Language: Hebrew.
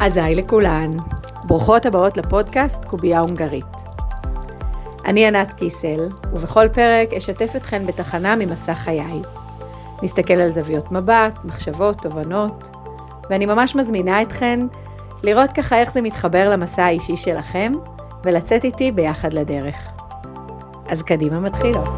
אזי לכולן, ברוכות הבאות לפודקאסט קובייה הונגרית. אני ענת קיסל, ובכל פרק אשתף אתכן בתחנה ממסע חיי. נסתכל על זוויות מבט, מחשבות, תובנות, ואני ממש מזמינה אתכן לראות ככה איך זה מתחבר למסע האישי שלכם, ולצאת איתי ביחד לדרך. אז קדימה מתחילות.